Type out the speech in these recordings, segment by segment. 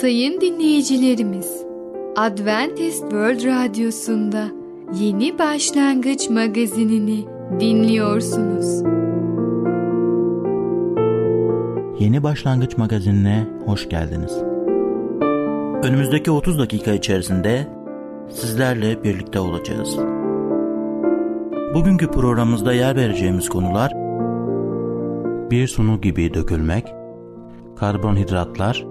Sayın dinleyicilerimiz, Adventist World Radyosu'nda Yeni Başlangıç magazinini dinliyorsunuz. Yeni Başlangıç magazinine hoş geldiniz. Önümüzdeki 30 dakika içerisinde sizlerle birlikte olacağız. Bugünkü programımızda yer vereceğimiz konular bir sunu gibi dökülmek, karbonhidratlar,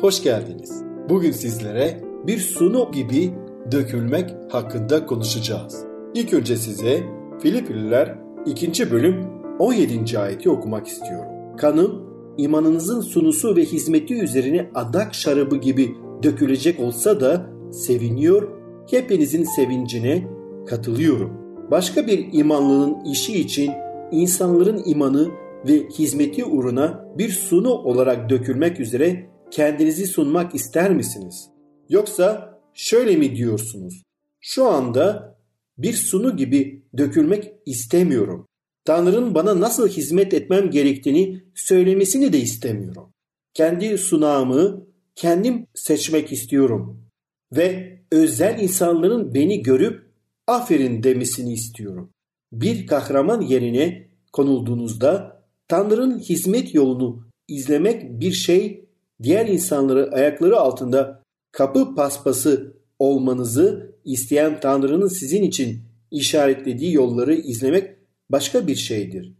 hoş geldiniz. Bugün sizlere bir sunu gibi dökülmek hakkında konuşacağız. İlk önce size Filipliler 2. bölüm 17. ayeti okumak istiyorum. Kanım imanınızın sunusu ve hizmeti üzerine adak şarabı gibi dökülecek olsa da seviniyor, hepinizin sevincine katılıyorum. Başka bir imanlının işi için insanların imanı ve hizmeti uğruna bir sunu olarak dökülmek üzere kendinizi sunmak ister misiniz? Yoksa şöyle mi diyorsunuz? Şu anda bir sunu gibi dökülmek istemiyorum. Tanrı'nın bana nasıl hizmet etmem gerektiğini söylemesini de istemiyorum. Kendi sunağımı kendim seçmek istiyorum ve özel insanların beni görüp aferin demesini istiyorum. Bir kahraman yerine konulduğunuzda Tanrı'nın hizmet yolunu izlemek bir şey, diğer insanları ayakları altında kapı paspası olmanızı isteyen Tanrı'nın sizin için işaretlediği yolları izlemek başka bir şeydir.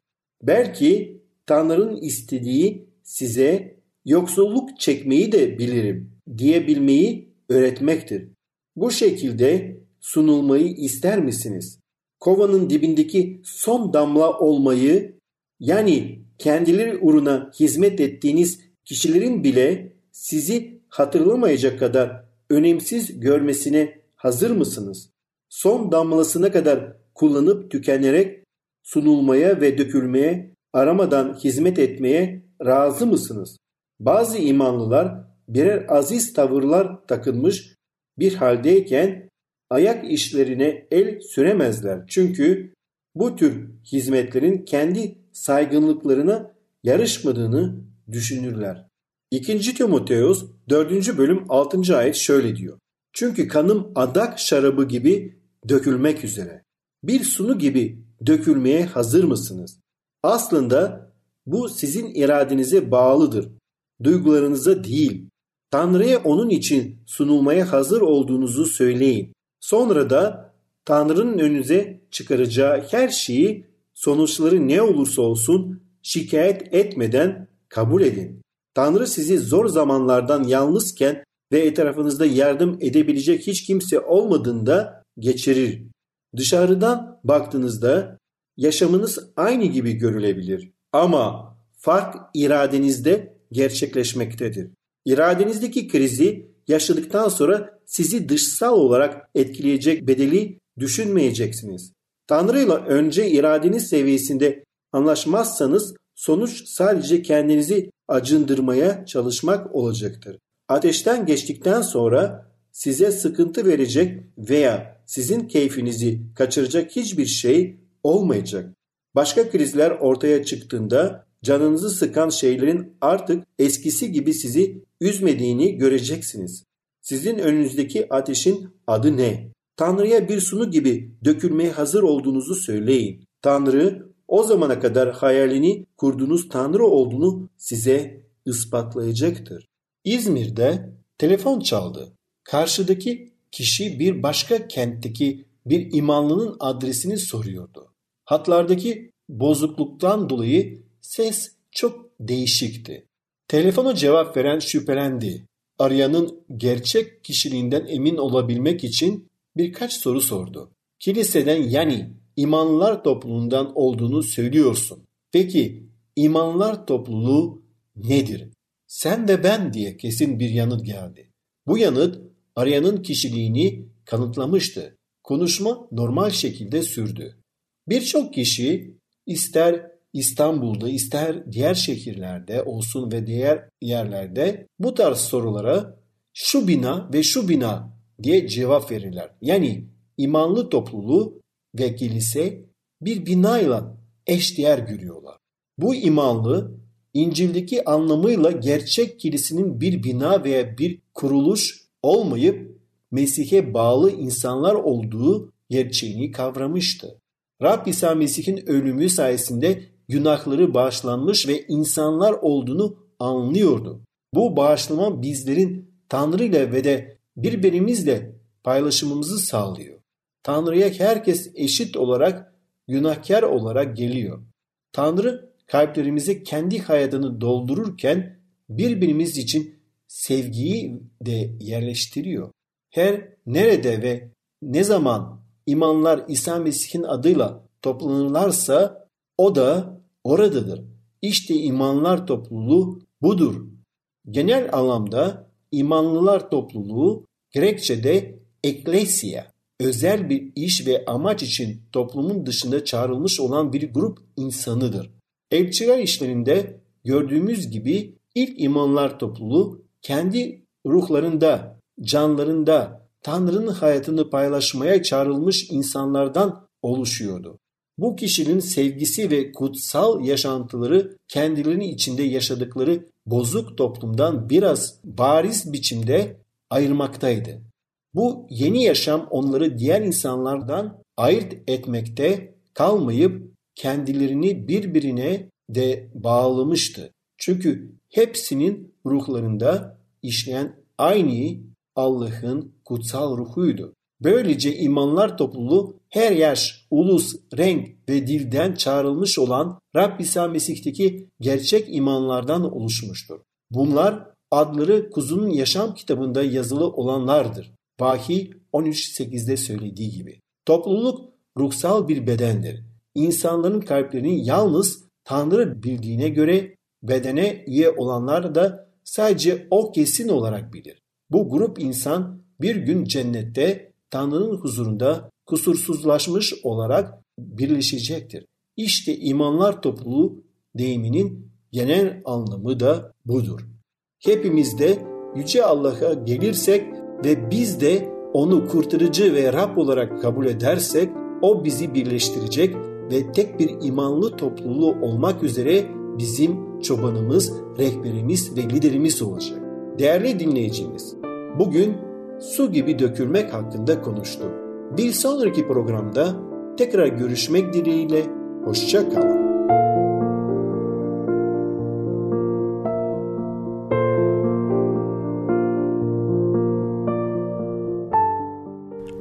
Belki Tanrı'nın istediği size yoksulluk çekmeyi de bilirim diyebilmeyi öğretmektir. Bu şekilde sunulmayı ister misiniz? Kovanın dibindeki son damla olmayı yani kendileri uğruna hizmet ettiğiniz kişilerin bile sizi hatırlamayacak kadar önemsiz görmesine hazır mısınız? Son damlasına kadar kullanıp tükenerek sunulmaya ve dökülmeye, aramadan hizmet etmeye razı mısınız? Bazı imanlılar birer aziz tavırlar takınmış bir haldeyken ayak işlerine el süremezler. Çünkü bu tür hizmetlerin kendi saygınlıklarına yarışmadığını düşünürler. 2. Timoteos 4. bölüm 6. ayet şöyle diyor. Çünkü kanım adak şarabı gibi dökülmek üzere. Bir sunu gibi dökülmeye hazır mısınız? Aslında bu sizin iradenize bağlıdır. Duygularınıza değil. Tanrı'ya onun için sunulmaya hazır olduğunuzu söyleyin. Sonra da Tanrı'nın önünüze çıkaracağı her şeyi sonuçları ne olursa olsun şikayet etmeden kabul edin. Tanrı sizi zor zamanlardan yalnızken ve etrafınızda yardım edebilecek hiç kimse olmadığında geçirir. Dışarıdan baktığınızda yaşamınız aynı gibi görülebilir ama fark iradenizde gerçekleşmektedir. İradenizdeki krizi yaşadıktan sonra sizi dışsal olarak etkileyecek bedeli düşünmeyeceksiniz. Tanrı ile önce iradeniz seviyesinde anlaşmazsanız sonuç sadece kendinizi acındırmaya çalışmak olacaktır. Ateşten geçtikten sonra size sıkıntı verecek veya sizin keyfinizi kaçıracak hiçbir şey olmayacak. Başka krizler ortaya çıktığında canınızı sıkan şeylerin artık eskisi gibi sizi üzmediğini göreceksiniz. Sizin önünüzdeki ateşin adı ne? Tanrı'ya bir sunu gibi dökülmeye hazır olduğunuzu söyleyin. Tanrı o zamana kadar hayalini kurduğunuz Tanrı olduğunu size ispatlayacaktır. İzmir'de Telefon çaldı. Karşıdaki kişi bir başka kentteki bir imanlının adresini soruyordu. Hatlardaki bozukluktan dolayı ses çok değişikti. Telefona cevap veren şüphelendi. Arayanın gerçek kişiliğinden emin olabilmek için birkaç soru sordu. Kiliseden yani imanlılar topluluğundan olduğunu söylüyorsun. Peki imanlılar topluluğu nedir? Sen ve ben diye kesin bir yanıt geldi. Bu yanıt arayanın kişiliğini kanıtlamıştı. Konuşma normal şekilde sürdü. Birçok kişi ister İstanbul'da ister diğer şehirlerde olsun ve diğer yerlerde bu tarz sorulara şu bina ve şu bina diye cevap verirler. Yani imanlı topluluğu ve kilise bir binayla eşdeğer görüyorlar. Bu imanlı İncil'deki anlamıyla gerçek kilisenin bir bina veya bir kuruluş olmayıp Mesih'e bağlı insanlar olduğu gerçeğini kavramıştı. Rab İsa Mesih'in ölümü sayesinde günahları bağışlanmış ve insanlar olduğunu anlıyordu. Bu bağışlama bizlerin Tanrı ile ve de birbirimizle paylaşımımızı sağlıyor. Tanrı'ya herkes eşit olarak günahkar olarak geliyor. Tanrı kalplerimize kendi hayatını doldururken birbirimiz için sevgiyi de yerleştiriyor. Her nerede ve ne zaman imanlar İsa Mesih'in adıyla toplanırlarsa o da oradadır. İşte imanlar topluluğu budur. Genel anlamda imanlılar topluluğu Grekçe'de eklesia, özel bir iş ve amaç için toplumun dışında çağrılmış olan bir grup insanıdır. Elçiler işlerinde gördüğümüz gibi ilk imanlar topluluğu kendi ruhlarında, canlarında Tanrı'nın hayatını paylaşmaya çağrılmış insanlardan oluşuyordu. Bu kişinin sevgisi ve kutsal yaşantıları kendilerini içinde yaşadıkları bozuk toplumdan biraz bariz biçimde ayırmaktaydı. Bu yeni yaşam onları diğer insanlardan ayırt etmekte kalmayıp kendilerini birbirine de bağlamıştı. Çünkü hepsinin ruhlarında işleyen aynı Allah'ın kutsal ruhuydu. Böylece imanlar topluluğu her yaş, ulus, renk ve dilden çağrılmış olan Rab İsa Mesih'teki gerçek imanlardan oluşmuştur. Bunlar adları kuzunun yaşam kitabında yazılı olanlardır. Vahiy 13.8'de söylediği gibi. Topluluk ruhsal bir bedendir. İnsanların kalplerini yalnız Tanrı bildiğine göre bedene üye olanlar da sadece o kesin olarak bilir. Bu grup insan bir gün cennette Tanrı'nın huzurunda kusursuzlaşmış olarak birleşecektir. İşte imanlar topluluğu deyiminin genel anlamı da budur. Hepimiz de Yüce Allah'a gelirsek ve biz de onu kurtarıcı ve Rab olarak kabul edersek o bizi birleştirecek ve tek bir imanlı topluluğu olmak üzere bizim çobanımız, rehberimiz ve liderimiz olacak. Değerli dinleyicimiz, bugün su gibi dökülmek hakkında konuştuk. Bir sonraki programda tekrar görüşmek dileğiyle, hoşça kalın.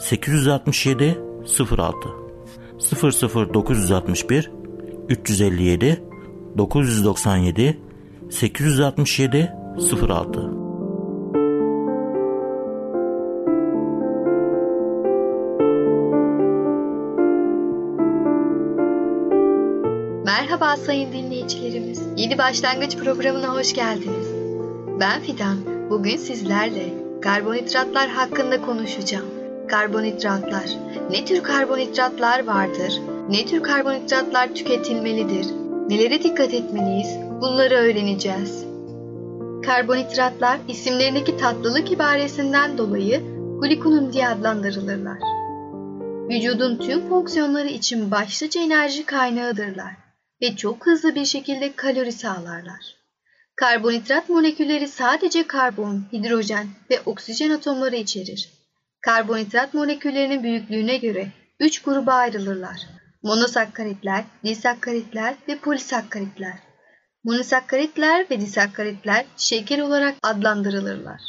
867 06 00961 357 997 867 06 Merhaba sayın dinleyicilerimiz. Yeni başlangıç programına hoş geldiniz. Ben Fidan. Bugün sizlerle karbonhidratlar hakkında konuşacağım. Karbonhidratlar. Ne tür karbonhidratlar vardır? Ne tür karbonhidratlar tüketilmelidir? Nelere dikkat etmeliyiz? Bunları öğreneceğiz. Karbonhidratlar isimlerindeki tatlılık ibaresinden dolayı glikonun diye adlandırılırlar. Vücudun tüm fonksiyonları için başlıca enerji kaynağıdırlar ve çok hızlı bir şekilde kalori sağlarlar. Karbonhidrat molekülleri sadece karbon, hidrojen ve oksijen atomları içerir. Karbonhidrat moleküllerinin büyüklüğüne göre 3 gruba ayrılırlar. Monosakkaritler, disakkaritler ve polisakkaritler. Monosakkaritler ve disakkaritler şeker olarak adlandırılırlar.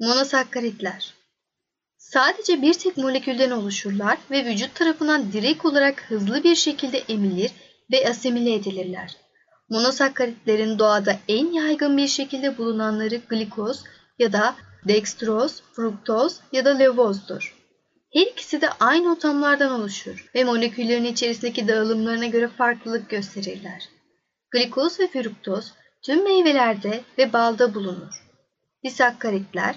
Monosakkaritler Sadece bir tek molekülden oluşurlar ve vücut tarafından direkt olarak hızlı bir şekilde emilir ve asimile edilirler. Monosakkaritlerin doğada en yaygın bir şekilde bulunanları glikoz ya da dextroz, fruktoz ya da levozdur. Her ikisi de aynı atomlardan oluşur ve moleküllerin içerisindeki dağılımlarına göre farklılık gösterirler. Glikoz ve fruktoz tüm meyvelerde ve balda bulunur. Disakkaritler,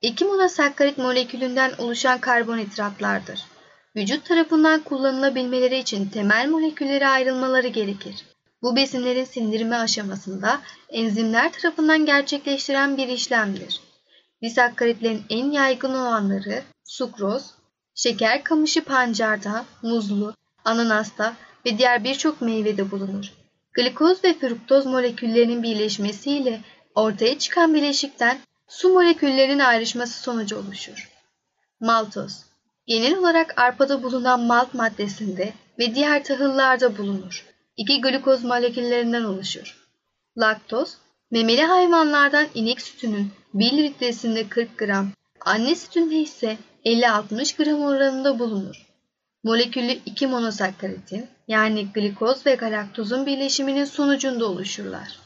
iki monosakkarit molekülünden oluşan karbonhidratlardır. Vücut tarafından kullanılabilmeleri için temel moleküllere ayrılmaları gerekir. Bu besinlerin sindirme aşamasında enzimler tarafından gerçekleştiren bir işlemdir. Disakkaritlerin en yaygın olanları sukroz, şeker kamışı pancarda, muzlu, ananasta ve diğer birçok meyvede bulunur. Glikoz ve fruktoz moleküllerinin birleşmesiyle ortaya çıkan bileşikten su moleküllerinin ayrışması sonucu oluşur. Maltoz Genel olarak arpada bulunan malt maddesinde ve diğer tahıllarda bulunur. İki glikoz moleküllerinden oluşur. Laktoz, memeli hayvanlardan inek sütünün 1 litresinde 40 gram, anne sütünde ise 50-60 gram oranında bulunur. Moleküllü iki monosakkaritin yani glikoz ve galaktozun birleşiminin sonucunda oluşurlar.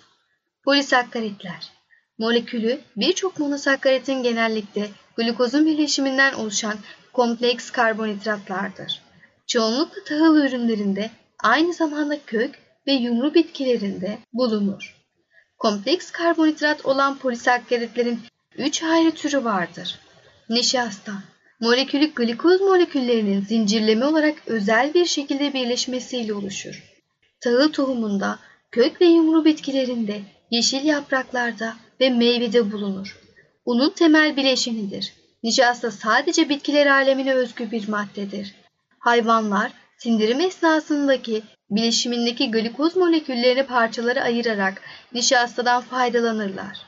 Polisakkaritler Molekülü birçok monosakkaritin genellikle glikozun birleşiminden oluşan kompleks karbonhidratlardır. Çoğunlukla tahıl ürünlerinde aynı zamanda kök ve yumru bitkilerinde bulunur. Kompleks karbonhidrat olan polisakkaritlerin 3 ayrı türü vardır. Nişasta, molekülü glikoz moleküllerinin zincirleme olarak özel bir şekilde birleşmesiyle oluşur. Tahıl tohumunda, kök ve yumru bitkilerinde, yeşil yapraklarda ve meyvede bulunur. Unun temel bileşenidir. Nişasta sadece bitkiler alemine özgü bir maddedir. Hayvanlar sindirim esnasındaki bileşimindeki glikoz moleküllerini parçalara ayırarak nişastadan faydalanırlar.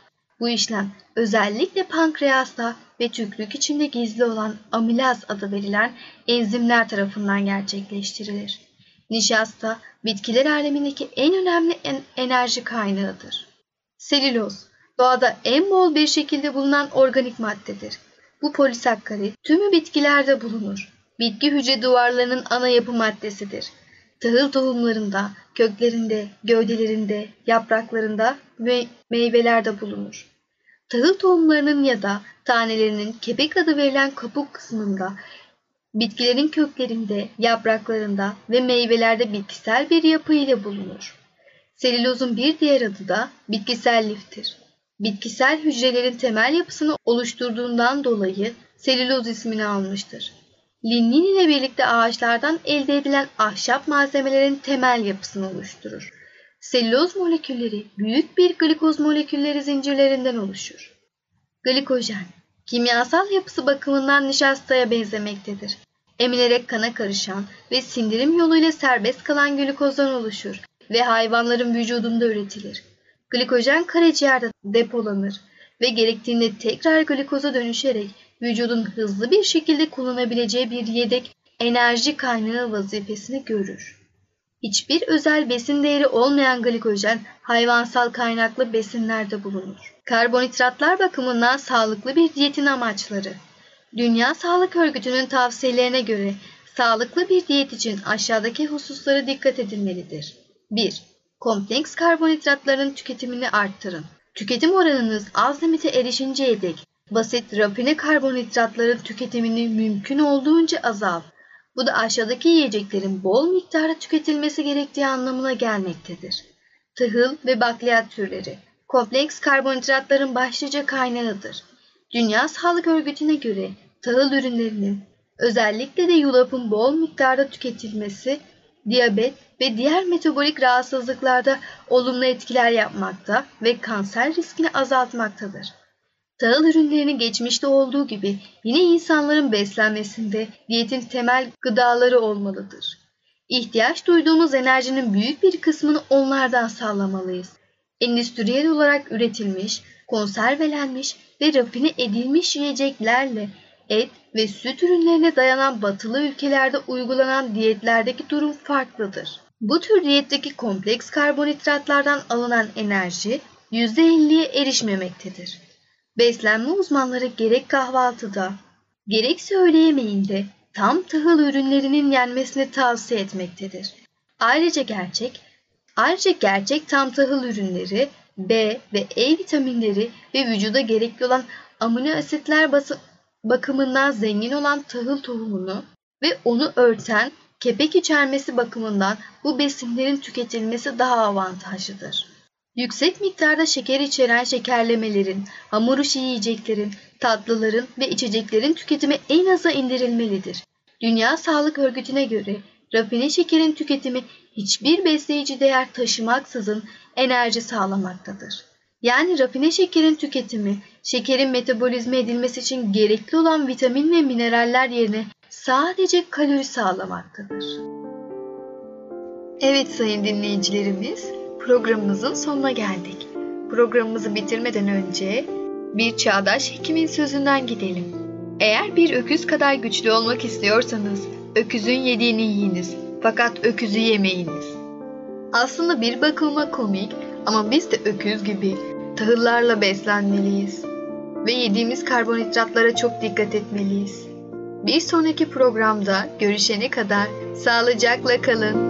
Bu işlem özellikle pankreasta ve tükrük içinde gizli olan amilaz adı verilen enzimler tarafından gerçekleştirilir. Nişasta bitkiler alemindeki en önemli en enerji kaynağıdır. Selüloz doğada en bol bir şekilde bulunan organik maddedir. Bu polisakkarit tümü bitkilerde bulunur. Bitki hücre duvarlarının ana yapı maddesidir. Tahıl tohumlarında, köklerinde, gövdelerinde, yapraklarında ve meyvelerde bulunur. Tahıl tohumlarının ya da tanelerinin kepek adı verilen kabuk kısmında, bitkilerin köklerinde, yapraklarında ve meyvelerde bitkisel bir yapı ile bulunur. Selülozun bir diğer adı da bitkisel liftir. Bitkisel hücrelerin temel yapısını oluşturduğundan dolayı selüloz ismini almıştır. Lignin ile birlikte ağaçlardan elde edilen ahşap malzemelerin temel yapısını oluşturur. Selüloz molekülleri büyük bir glikoz molekülleri zincirlerinden oluşur. Glikojen, kimyasal yapısı bakımından nişastaya benzemektedir. Emilerek kana karışan ve sindirim yoluyla serbest kalan glikozdan oluşur ve hayvanların vücudunda üretilir. Glikojen karaciğerde depolanır ve gerektiğinde tekrar glikoza dönüşerek vücudun hızlı bir şekilde kullanabileceği bir yedek enerji kaynağı vazifesini görür. Hiçbir özel besin değeri olmayan glikojen hayvansal kaynaklı besinlerde bulunur. Karbonhidratlar bakımından sağlıklı bir diyetin amaçları. Dünya Sağlık Örgütü'nün tavsiyelerine göre sağlıklı bir diyet için aşağıdaki hususlara dikkat edilmelidir. 1. Kompleks karbonhidratların tüketimini arttırın. Tüketim oranınız az limite erişinceye dek basit rafine karbonhidratların tüketimini mümkün olduğunca azalt. Bu da aşağıdaki yiyeceklerin bol miktarda tüketilmesi gerektiği anlamına gelmektedir. Tahıl ve bakliyat türleri kompleks karbonhidratların başlıca kaynağıdır. Dünya Sağlık Örgütü'ne göre tahıl ürünlerinin özellikle de yulafın bol miktarda tüketilmesi diyabet ve diğer metabolik rahatsızlıklarda olumlu etkiler yapmakta ve kanser riskini azaltmaktadır. Tahıl ürünlerinin geçmişte olduğu gibi yine insanların beslenmesinde diyetin temel gıdaları olmalıdır. İhtiyaç duyduğumuz enerjinin büyük bir kısmını onlardan sağlamalıyız. Endüstriyel olarak üretilmiş, konservelenmiş ve rafine edilmiş yiyeceklerle et ve süt ürünlerine dayanan batılı ülkelerde uygulanan diyetlerdeki durum farklıdır. Bu tür diyetteki kompleks karbonhidratlardan alınan enerji %50'ye erişmemektedir. Beslenme uzmanları gerek kahvaltıda, gerekse öğle yemeğinde tam tahıl ürünlerinin yenmesini tavsiye etmektedir. Ayrıca gerçek, ayrıca gerçek tam tahıl ürünleri B ve E vitaminleri ve vücuda gerekli olan amino asitler bakımından zengin olan tahıl tohumunu ve onu örten kepek içermesi bakımından bu besinlerin tüketilmesi daha avantajlıdır. Yüksek miktarda şeker içeren şekerlemelerin, hamur işi yiyeceklerin, tatlıların ve içeceklerin tüketimi en aza indirilmelidir. Dünya Sağlık Örgütü'ne göre rafine şekerin tüketimi hiçbir besleyici değer taşımaksızın enerji sağlamaktadır. Yani rafine şekerin tüketimi, şekerin metabolizme edilmesi için gerekli olan vitamin ve mineraller yerine sadece kalori sağlamaktadır. Evet sayın dinleyicilerimiz, programımızın sonuna geldik. Programımızı bitirmeden önce bir çağdaş hekimin sözünden gidelim. Eğer bir öküz kadar güçlü olmak istiyorsanız öküzün yediğini yiyiniz fakat öküzü yemeyiniz. Aslında bir bakıma komik ama biz de öküz gibi tahıllarla beslenmeliyiz ve yediğimiz karbonhidratlara çok dikkat etmeliyiz. Bir sonraki programda görüşene kadar sağlıcakla kalın.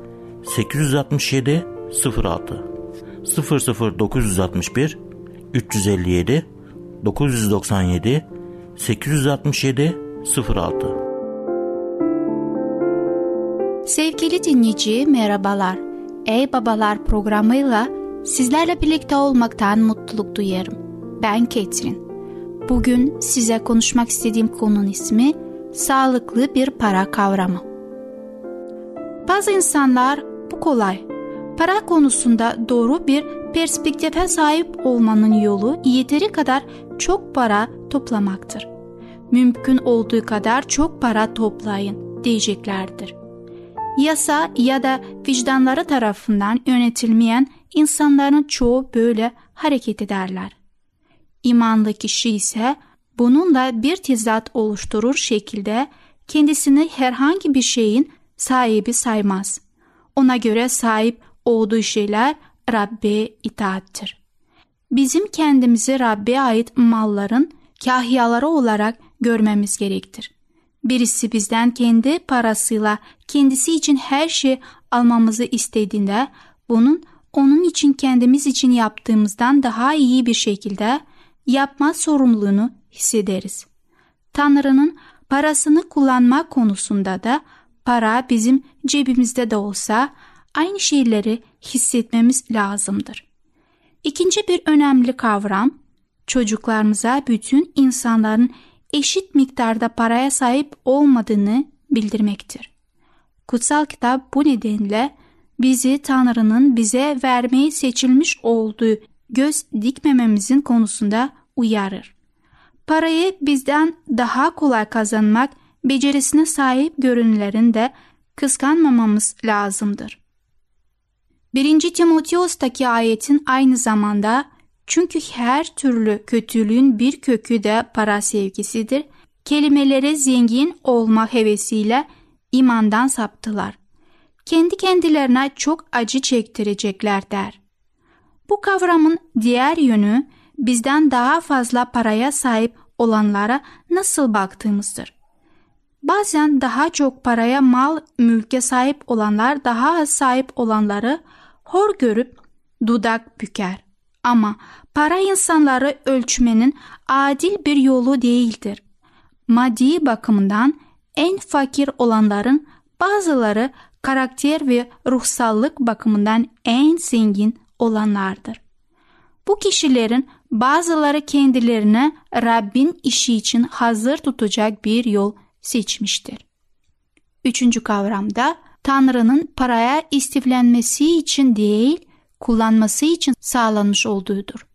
867 06 00961 357 997 867 06 Sevgili dinleyici merhabalar. Ey Babalar programıyla sizlerle birlikte olmaktan mutluluk duyarım. Ben Ketrin. Bugün size konuşmak istediğim konunun ismi sağlıklı bir para kavramı. Bazı insanlar bu kolay. Para konusunda doğru bir perspektife sahip olmanın yolu yeteri kadar çok para toplamaktır. Mümkün olduğu kadar çok para toplayın diyeceklerdir. Yasa ya da vicdanları tarafından yönetilmeyen insanların çoğu böyle hareket ederler. İmanlı kişi ise bununla bir tezat oluşturur şekilde kendisini herhangi bir şeyin sahibi saymaz. Ona göre sahip olduğu şeyler Rabbe itaattir. Bizim kendimizi Rabbe ait malların kahyaları olarak görmemiz gerektir. Birisi bizden kendi parasıyla kendisi için her şey almamızı istediğinde bunun onun için kendimiz için yaptığımızdan daha iyi bir şekilde yapma sorumluluğunu hissederiz. Tanrı'nın parasını kullanma konusunda da para bizim cebimizde de olsa aynı şeyleri hissetmemiz lazımdır. İkinci bir önemli kavram çocuklarımıza bütün insanların eşit miktarda paraya sahip olmadığını bildirmektir. Kutsal kitap bu nedenle bizi Tanrı'nın bize vermeyi seçilmiş olduğu göz dikmememizin konusunda uyarır. Parayı bizden daha kolay kazanmak becerisine sahip görünlerin de kıskanmamamız lazımdır. 1. Timoteos'taki ayetin aynı zamanda çünkü her türlü kötülüğün bir kökü de para sevgisidir. Kelimelere zengin olma hevesiyle imandan saptılar. Kendi kendilerine çok acı çektirecekler der. Bu kavramın diğer yönü bizden daha fazla paraya sahip olanlara nasıl baktığımızdır. Bazen daha çok paraya mal mülke sahip olanlar daha az sahip olanları hor görüp dudak büker. Ama para insanları ölçmenin adil bir yolu değildir. Maddi bakımından en fakir olanların bazıları karakter ve ruhsallık bakımından en zengin olanlardır. Bu kişilerin bazıları kendilerine Rabbin işi için hazır tutacak bir yol seçmiştir. Üçüncü kavramda Tanrı'nın paraya istiflenmesi için değil, kullanması için sağlanmış olduğudur.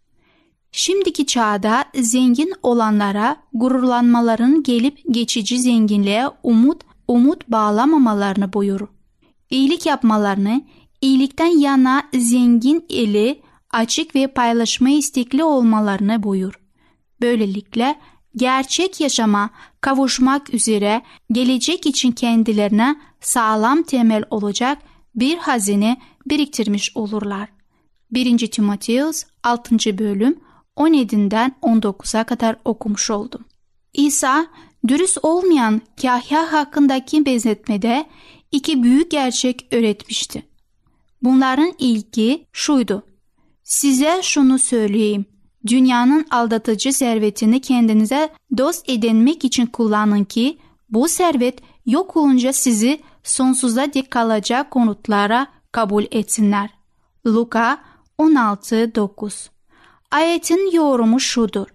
Şimdiki çağda zengin olanlara gururlanmaların gelip geçici zenginliğe umut umut bağlamamalarını buyurur. İyilik yapmalarını, iyilikten yana zengin eli açık ve paylaşma istekli olmalarını buyur. Böylelikle gerçek yaşama kavuşmak üzere gelecek için kendilerine sağlam temel olacak bir hazine biriktirmiş olurlar. 1. Timoteus 6. bölüm 17'den 19'a kadar okumuş oldum. İsa dürüst olmayan kahya hakkındaki benzetmede iki büyük gerçek öğretmişti. Bunların ilki şuydu. Size şunu söyleyeyim. Dünyanın aldatıcı servetini kendinize dost edinmek için kullanın ki bu servet yok olunca sizi sonsuza dek kalacak konutlara kabul etsinler. Luka 16.9 Ayetin yorumu şudur.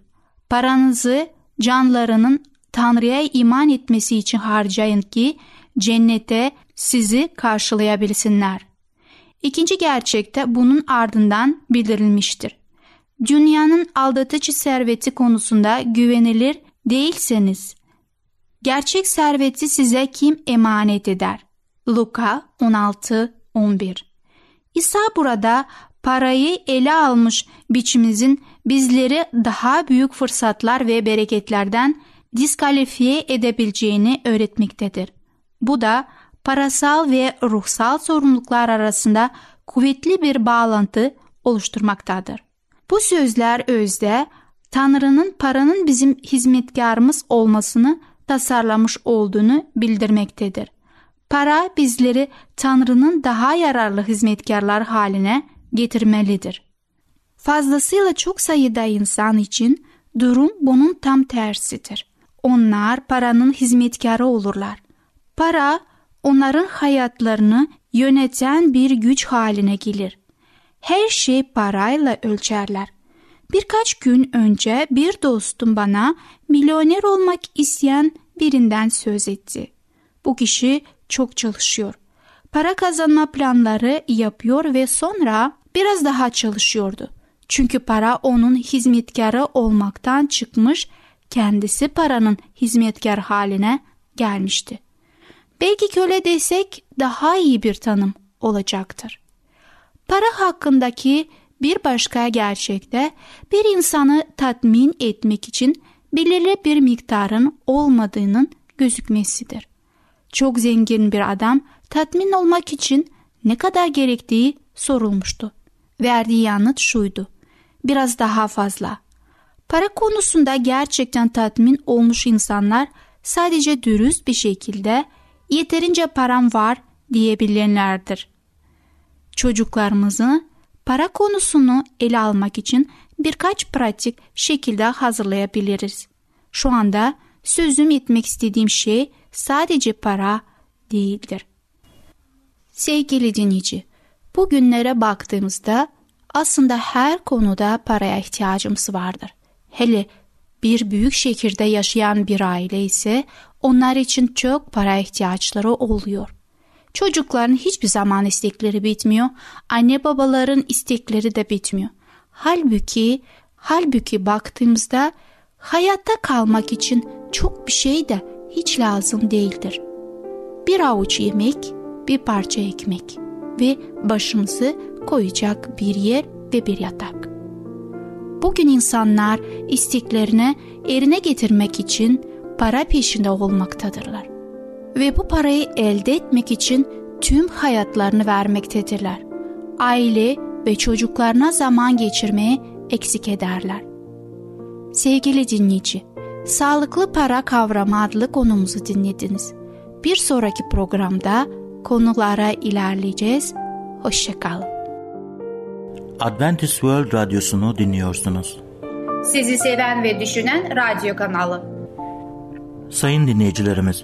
Paranızı canlarının Tanrı'ya iman etmesi için harcayın ki cennete sizi karşılayabilsinler. İkinci gerçekte bunun ardından bildirilmiştir. Dünyanın aldatıcı serveti konusunda güvenilir değilseniz, gerçek serveti size kim emanet eder? Luka 16-11 İsa burada parayı ele almış biçimimizin bizleri daha büyük fırsatlar ve bereketlerden diskalifiye edebileceğini öğretmektedir. Bu da parasal ve ruhsal sorumluluklar arasında kuvvetli bir bağlantı oluşturmaktadır. Bu sözler özde Tanrı'nın paranın bizim hizmetkarımız olmasını tasarlamış olduğunu bildirmektedir. Para bizleri Tanrı'nın daha yararlı hizmetkarlar haline getirmelidir. Fazlasıyla çok sayıda insan için durum bunun tam tersidir. Onlar paranın hizmetkarı olurlar. Para onların hayatlarını yöneten bir güç haline gelir. Her şey parayla ölçerler. Birkaç gün önce bir dostum bana milyoner olmak isteyen birinden söz etti. Bu kişi çok çalışıyor. Para kazanma planları yapıyor ve sonra biraz daha çalışıyordu. Çünkü para onun hizmetkarı olmaktan çıkmış, kendisi paranın hizmetkar haline gelmişti. Belki köle desek daha iyi bir tanım olacaktır. Para hakkındaki bir başka gerçekte bir insanı tatmin etmek için belirli bir miktarın olmadığının gözükmesidir. Çok zengin bir adam tatmin olmak için ne kadar gerektiği sorulmuştu. Verdiği yanıt şuydu. Biraz daha fazla. Para konusunda gerçekten tatmin olmuş insanlar sadece dürüst bir şekilde yeterince param var diyebilenlerdir. Çocuklarımızı para konusunu ele almak için birkaç pratik şekilde hazırlayabiliriz. Şu anda sözüm etmek istediğim şey sadece para değildir. Sevgili dinleyici, bugünlere baktığımızda aslında her konuda paraya ihtiyacımız vardır. Hele bir büyük şehirde yaşayan bir aile ise onlar için çok para ihtiyaçları oluyor. Çocukların hiçbir zaman istekleri bitmiyor. Anne babaların istekleri de bitmiyor. Halbuki halbuki baktığımızda hayatta kalmak için çok bir şey de hiç lazım değildir. Bir avuç yemek, bir parça ekmek ve başımızı koyacak bir yer ve bir yatak. Bugün insanlar isteklerini yerine getirmek için para peşinde olmaktadırlar. Ve bu parayı elde etmek için tüm hayatlarını vermektedirler. Aile ve çocuklarına zaman geçirmeye eksik ederler. Sevgili dinleyici, Sağlıklı para kavramı adlı konumuzu dinlediniz. Bir sonraki programda konulara ilerleyeceğiz. Hoşçakalın. Adventist World Radyosu'nu dinliyorsunuz. Sizi seven ve düşünen radyo kanalı. Sayın dinleyicilerimiz,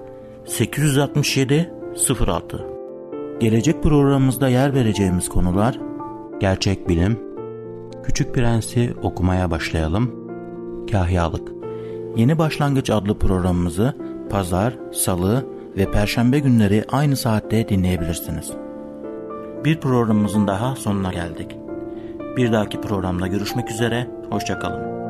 867 06 Gelecek programımızda yer vereceğimiz konular Gerçek bilim Küçük Prens'i okumaya başlayalım Kahyalık Yeni Başlangıç adlı programımızı pazar, salı ve perşembe günleri aynı saatte dinleyebilirsiniz. Bir programımızın daha sonuna geldik. Bir dahaki programda görüşmek üzere, hoşçakalın.